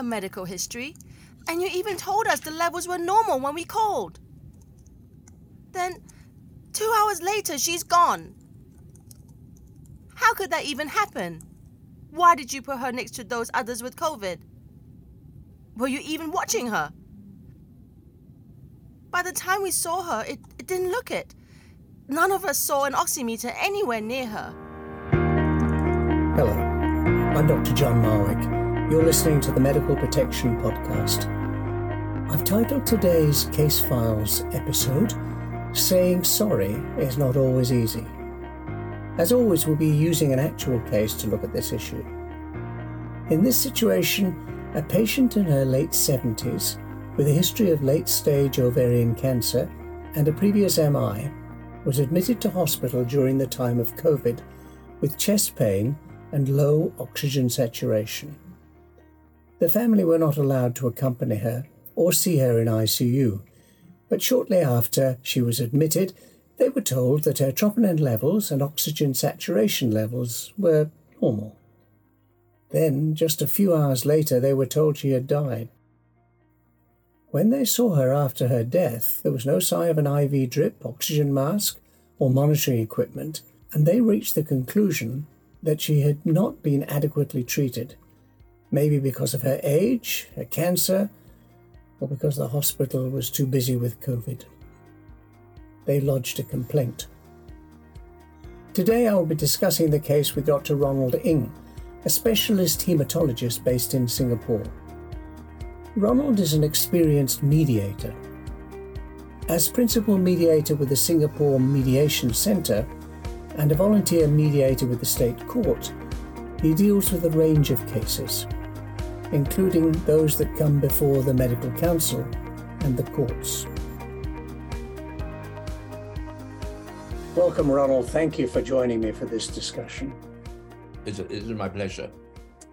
her medical history, and you even told us the levels were normal when we called. Then, two hours later, she's gone. How could that even happen? Why did you put her next to those others with COVID? Were you even watching her? By the time we saw her, it, it didn't look it. None of us saw an oximeter anywhere near her. Hello, I'm Dr. John Marwick. You're listening to the Medical Protection Podcast. I've titled today's Case Files episode, Saying Sorry is Not Always Easy. As always, we'll be using an actual case to look at this issue. In this situation, a patient in her late 70s with a history of late stage ovarian cancer and a previous MI was admitted to hospital during the time of COVID with chest pain and low oxygen saturation. The family were not allowed to accompany her or see her in ICU, but shortly after she was admitted, they were told that her troponin levels and oxygen saturation levels were normal. Then, just a few hours later, they were told she had died. When they saw her after her death, there was no sign of an IV drip, oxygen mask, or monitoring equipment, and they reached the conclusion that she had not been adequately treated, maybe because of her age, her cancer, or because the hospital was too busy with COVID. They lodged a complaint. Today I will be discussing the case with Dr. Ronald Ng, a specialist hematologist based in Singapore. Ronald is an experienced mediator. As principal mediator with the Singapore Mediation Centre and a volunteer mediator with the State Court, he deals with a range of cases, including those that come before the Medical Council and the courts. Welcome, Ronald. Thank you for joining me for this discussion. It's, it's my pleasure.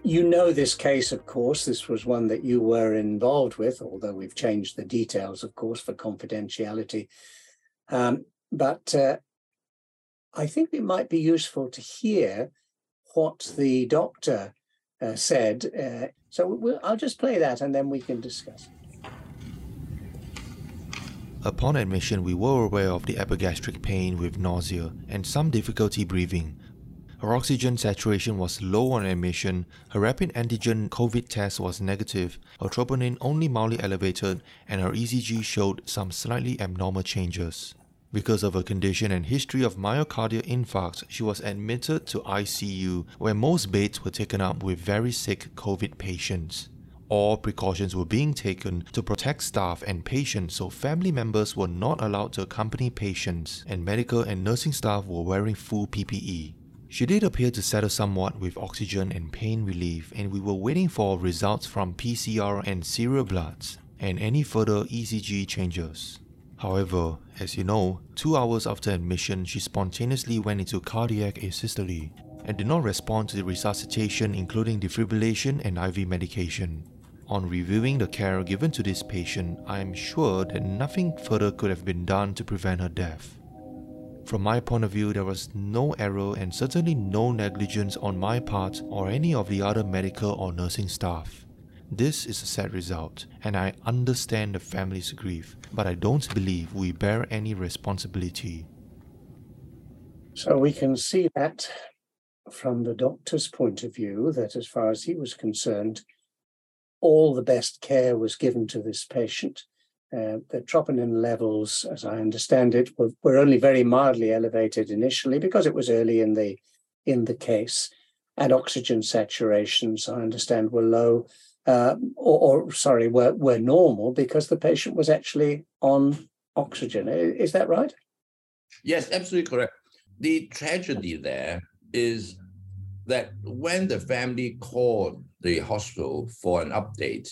You know this case, of course. This was one that you were involved with, although we've changed the details, of course, for confidentiality. Um, but uh, I think it might be useful to hear what the doctor uh, said. Uh, so we'll, I'll just play that and then we can discuss. Upon admission, we were aware of the epigastric pain with nausea and some difficulty breathing. Her oxygen saturation was low on admission, her rapid antigen COVID test was negative, her troponin only mildly elevated, and her ECG showed some slightly abnormal changes. Because of her condition and history of myocardial infarct, she was admitted to ICU, where most beds were taken up with very sick COVID patients. All precautions were being taken to protect staff and patients, so family members were not allowed to accompany patients, and medical and nursing staff were wearing full PPE. She did appear to settle somewhat with oxygen and pain relief, and we were waiting for results from PCR and serial bloods, and any further ECG changes. However, as you know, two hours after admission, she spontaneously went into cardiac asystole and did not respond to the resuscitation, including defibrillation and IV medication. On reviewing the care given to this patient, I am sure that nothing further could have been done to prevent her death. From my point of view, there was no error and certainly no negligence on my part or any of the other medical or nursing staff. This is a sad result, and I understand the family's grief, but I don't believe we bear any responsibility. So we can see that from the doctor's point of view, that as far as he was concerned, all the best care was given to this patient uh, the troponin levels, as I understand it, were, were only very mildly elevated initially because it was early in the in the case, and oxygen saturations, I understand, were low, uh, or, or, sorry, were were normal because the patient was actually on oxygen. Is that right? Yes, absolutely correct. The tragedy there is that when the family called the hospital for an update,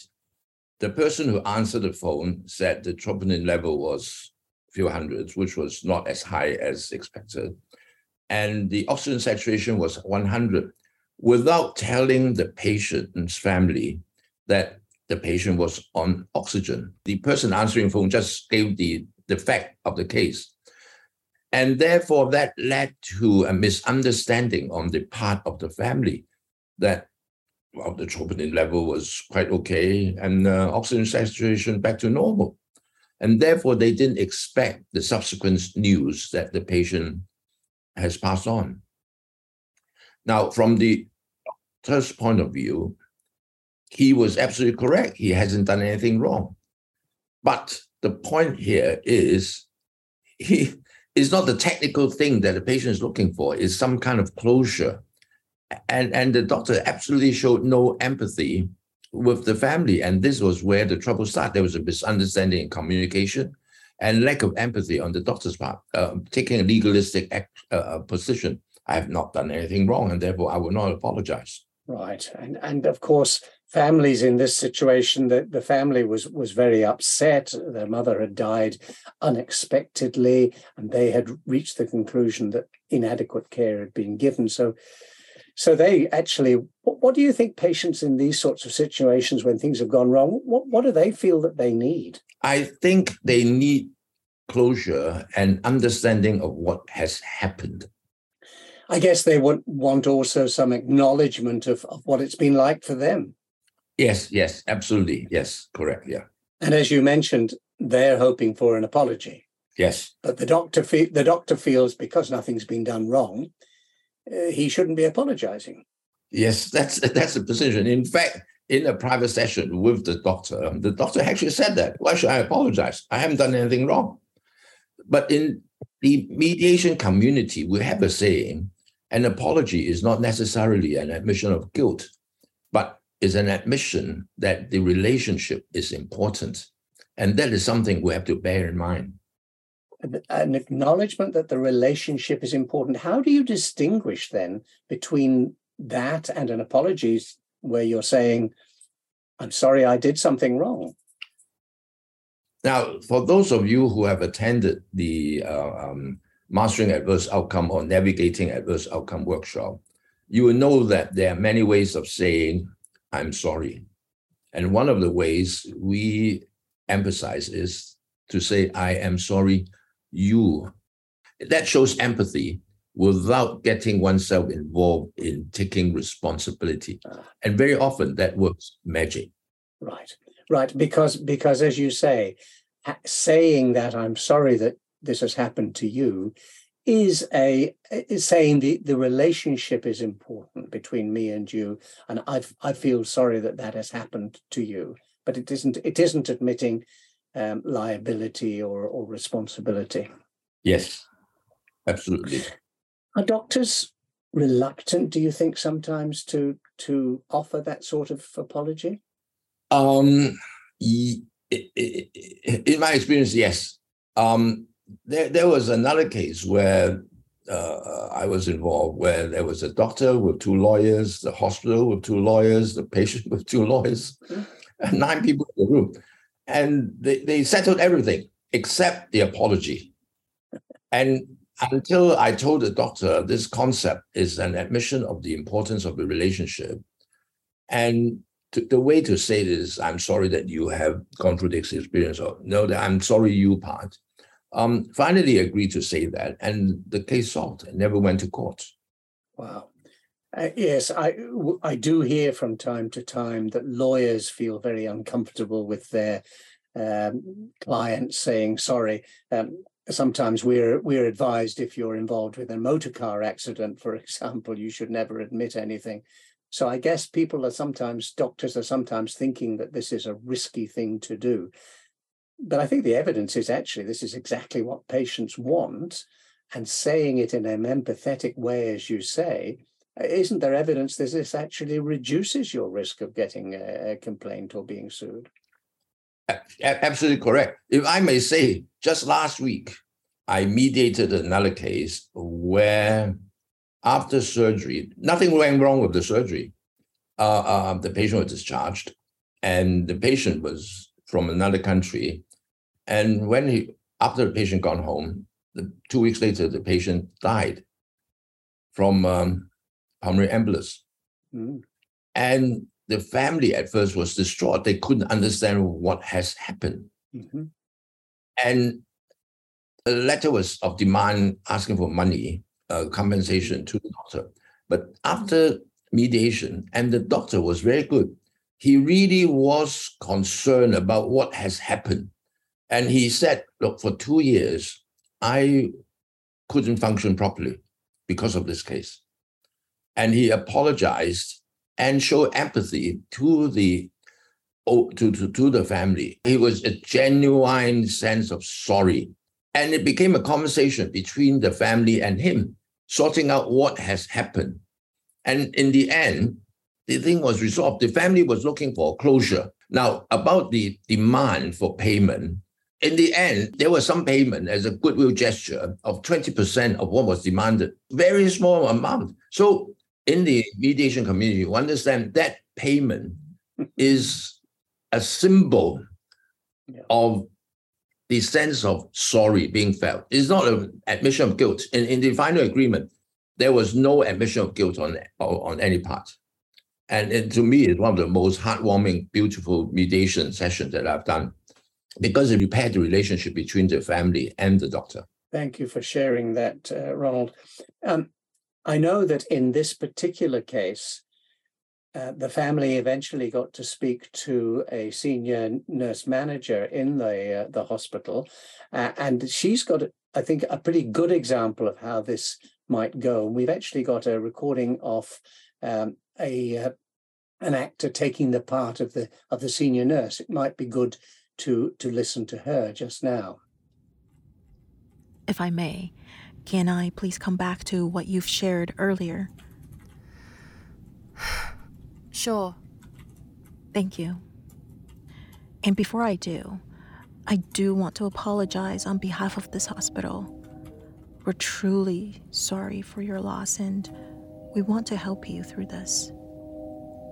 the person who answered the phone said the troponin level was a few hundreds, which was not as high as expected. And the oxygen saturation was 100 without telling the patient's family that the patient was on oxygen. The person answering phone just gave the, the fact of the case. And therefore, that led to a misunderstanding on the part of the family that well, the troponin level was quite okay and uh, oxygen saturation back to normal. And therefore, they didn't expect the subsequent news that the patient has passed on. Now, from the doctor's point of view, he was absolutely correct. He hasn't done anything wrong. But the point here is he is not the technical thing that the patient is looking for, is some kind of closure. And, and the doctor absolutely showed no empathy with the family. And this was where the trouble started. There was a misunderstanding in communication and lack of empathy on the doctor's part, uh, taking a legalistic act, uh, uh, position. I have not done anything wrong, and therefore I will not apologize. Right, and and of course, families in this situation, the, the family was was very upset. Their mother had died unexpectedly, and they had reached the conclusion that inadequate care had been given. So, so they actually, what, what do you think patients in these sorts of situations when things have gone wrong, what what do they feel that they need? I think they need closure and understanding of what has happened. I guess they would want also some acknowledgement of, of what it's been like for them. Yes, yes, absolutely. Yes, correct. Yeah. And as you mentioned, they're hoping for an apology. Yes. But the doctor fe- the doctor feels because nothing's been done wrong, uh, he shouldn't be apologizing. Yes, that's that's the position. In fact, in a private session with the doctor, the doctor actually said that. Why should I apologize? I haven't done anything wrong. But in the mediation community, we have a saying an apology is not necessarily an admission of guilt, but is an admission that the relationship is important. And that is something we have to bear in mind. An acknowledgement that the relationship is important. How do you distinguish then between that and an apology where you're saying, I'm sorry I did something wrong? Now, for those of you who have attended the uh, um, Mastering Adverse Outcome or Navigating Adverse Outcome workshop, you will know that there are many ways of saying, I'm sorry. And one of the ways we emphasize is to say, I am sorry, you. That shows empathy without getting oneself involved in taking responsibility. And very often that works magic. Right, right. Because because as you say, saying that I'm sorry that this has happened to you is a is saying the the relationship is important between me and you. And i i feel sorry that that has happened to you but it isn't it isn't admitting um, liability or or responsibility. Yes absolutely. Are doctors reluctant do you think sometimes to to offer that sort of apology? Um in my experience yes. Um there, there was another case where uh, I was involved where there was a doctor with two lawyers, the hospital with two lawyers, the patient with two lawyers, mm-hmm. nine people in the room. And they, they settled everything except the apology. And until I told the doctor this concept is an admission of the importance of the relationship. And to, the way to say this, I'm sorry that you have gone through this experience, or no, that I'm sorry you part um, finally agreed to say that, and the case solved and never went to court. Wow. Uh, yes, I I do hear from time to time that lawyers feel very uncomfortable with their um, clients saying sorry. Um, sometimes we're we're advised if you're involved with a motor car accident, for example, you should never admit anything. So I guess people are sometimes doctors are sometimes thinking that this is a risky thing to do but I think the evidence is actually this is exactly what patients want. And saying it in an empathetic way, as you say, isn't there evidence that this actually reduces your risk of getting a, complaint or being sued? Absolutely correct. If I may say, just last week, I mediated another case where after surgery, nothing went wrong with the surgery. Uh, uh, the patient was discharged, and the patient was from another country. And when he, after the patient gone home, the, two weeks later, the patient died from um, pulmonary embolus. Mm. And the family at first was distraught. They couldn't understand what has happened. Mm-hmm. And a letter was of demand asking for money, uh, compensation to the doctor. But after mediation, and the doctor was very good. He really was concerned about what has happened. And he said, Look, for two years, I couldn't function properly because of this case. And he apologized and showed empathy to the oh, to, to, to the family. It was a genuine sense of sorry. And it became a conversation between the family and him, sorting out what has happened. And in the end, the thing was resolved. The family was looking for closure. Now, about the demand for payment, in the end, there was some payment as a goodwill gesture of 20% of what was demanded, very small amount. So, in the mediation community, you understand that payment is a symbol yeah. of the sense of sorry being felt. It's not an admission of guilt. In, in the final agreement, there was no admission of guilt on, on any part. And, and to me, it's one of the most heartwarming, beautiful mediation sessions that I've done because it repaired the relationship between the family and the doctor. Thank you for sharing that, uh, Ronald. Um, I know that in this particular case, uh, the family eventually got to speak to a senior nurse manager in the uh, the hospital, uh, and she's got, I think, a pretty good example of how this might go. We've actually got a recording of um, a uh, an actor taking the part of the of the senior nurse. It might be good to to listen to her just now. If I may, can I please come back to what you've shared earlier? sure. Thank you. And before I do, I do want to apologize on behalf of this hospital. We're truly sorry for your loss and we want to help you through this.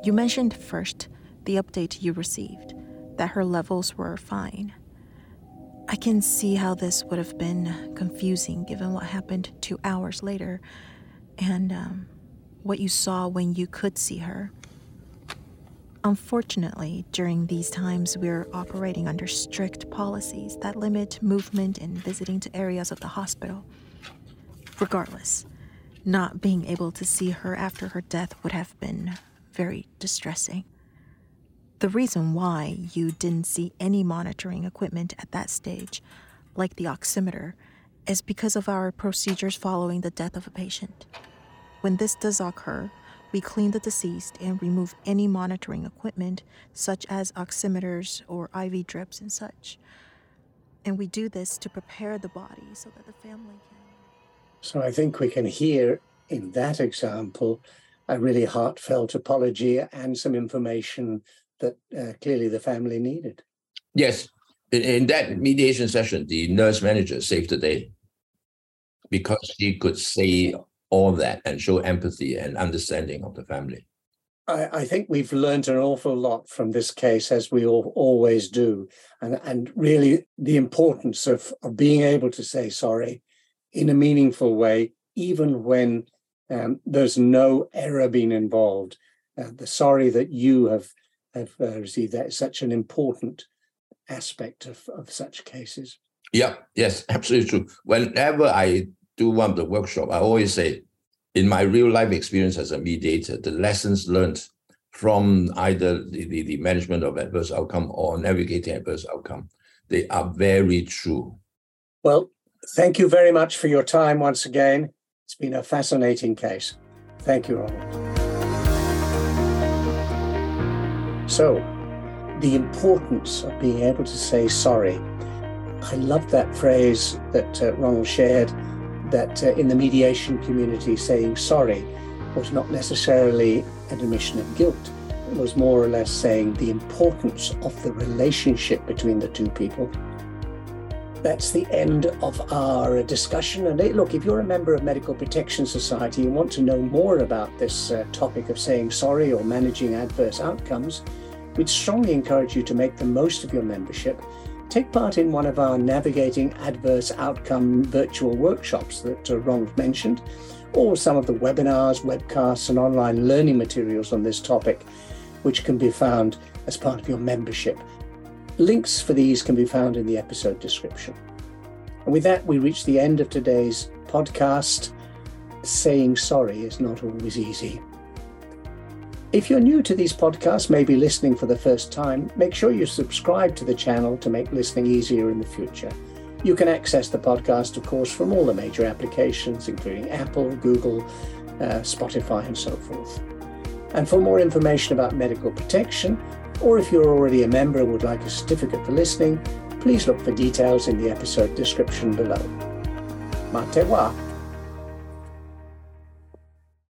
You mentioned first the update you received that her levels were fine. I can see how this would have been confusing given what happened two hours later and um, what you saw when you could see her. Unfortunately, during these times, we're operating under strict policies that limit movement and visiting to areas of the hospital. Regardless, not being able to see her after her death would have been very distressing. The reason why you didn't see any monitoring equipment at that stage, like the oximeter, is because of our procedures following the death of a patient. When this does occur, we clean the deceased and remove any monitoring equipment, such as oximeters or IV drips and such. And we do this to prepare the body so that the family can. So I think we can hear in that example a really heartfelt apology and some information that uh, clearly the family needed. Yes. In, in that mediation session, the nurse manager saved the day because she could say all that and show empathy and understanding of the family. I, I, think we've learned an awful lot from this case, as we all, always do, and and really the importance of, of being able to say sorry in a meaningful way, even when um, there's no error being involved. Uh, the sorry that you have have uh, received. That is such an important aspect of, of such cases. Yeah, yes, absolutely true. Whenever I do one of the workshop, I always say, in my real life experience as a mediator, the lessons learned from either the, the, the management of adverse outcome or navigating adverse outcome, they are very true. Well, thank you very much for your time once again. It's been a fascinating case. Thank you, Ronald. So, the importance of being able to say sorry. I love that phrase that uh, Ronald shared that uh, in the mediation community, saying sorry was not necessarily an admission of guilt. It was more or less saying the importance of the relationship between the two people. That's the end of our discussion. And look, if you're a member of Medical Protection Society and want to know more about this uh, topic of saying sorry or managing adverse outcomes, We'd strongly encourage you to make the most of your membership. Take part in one of our Navigating Adverse Outcome virtual workshops that uh, Ronald mentioned, or some of the webinars, webcasts, and online learning materials on this topic, which can be found as part of your membership. Links for these can be found in the episode description. And with that, we reach the end of today's podcast. Saying sorry is not always easy. If you're new to these podcasts, maybe listening for the first time, make sure you subscribe to the channel to make listening easier in the future. You can access the podcast, of course, from all the major applications, including Apple, Google, uh, Spotify, and so forth. And for more information about medical protection, or if you're already a member and would like a certificate for listening, please look for details in the episode description below. Matewa.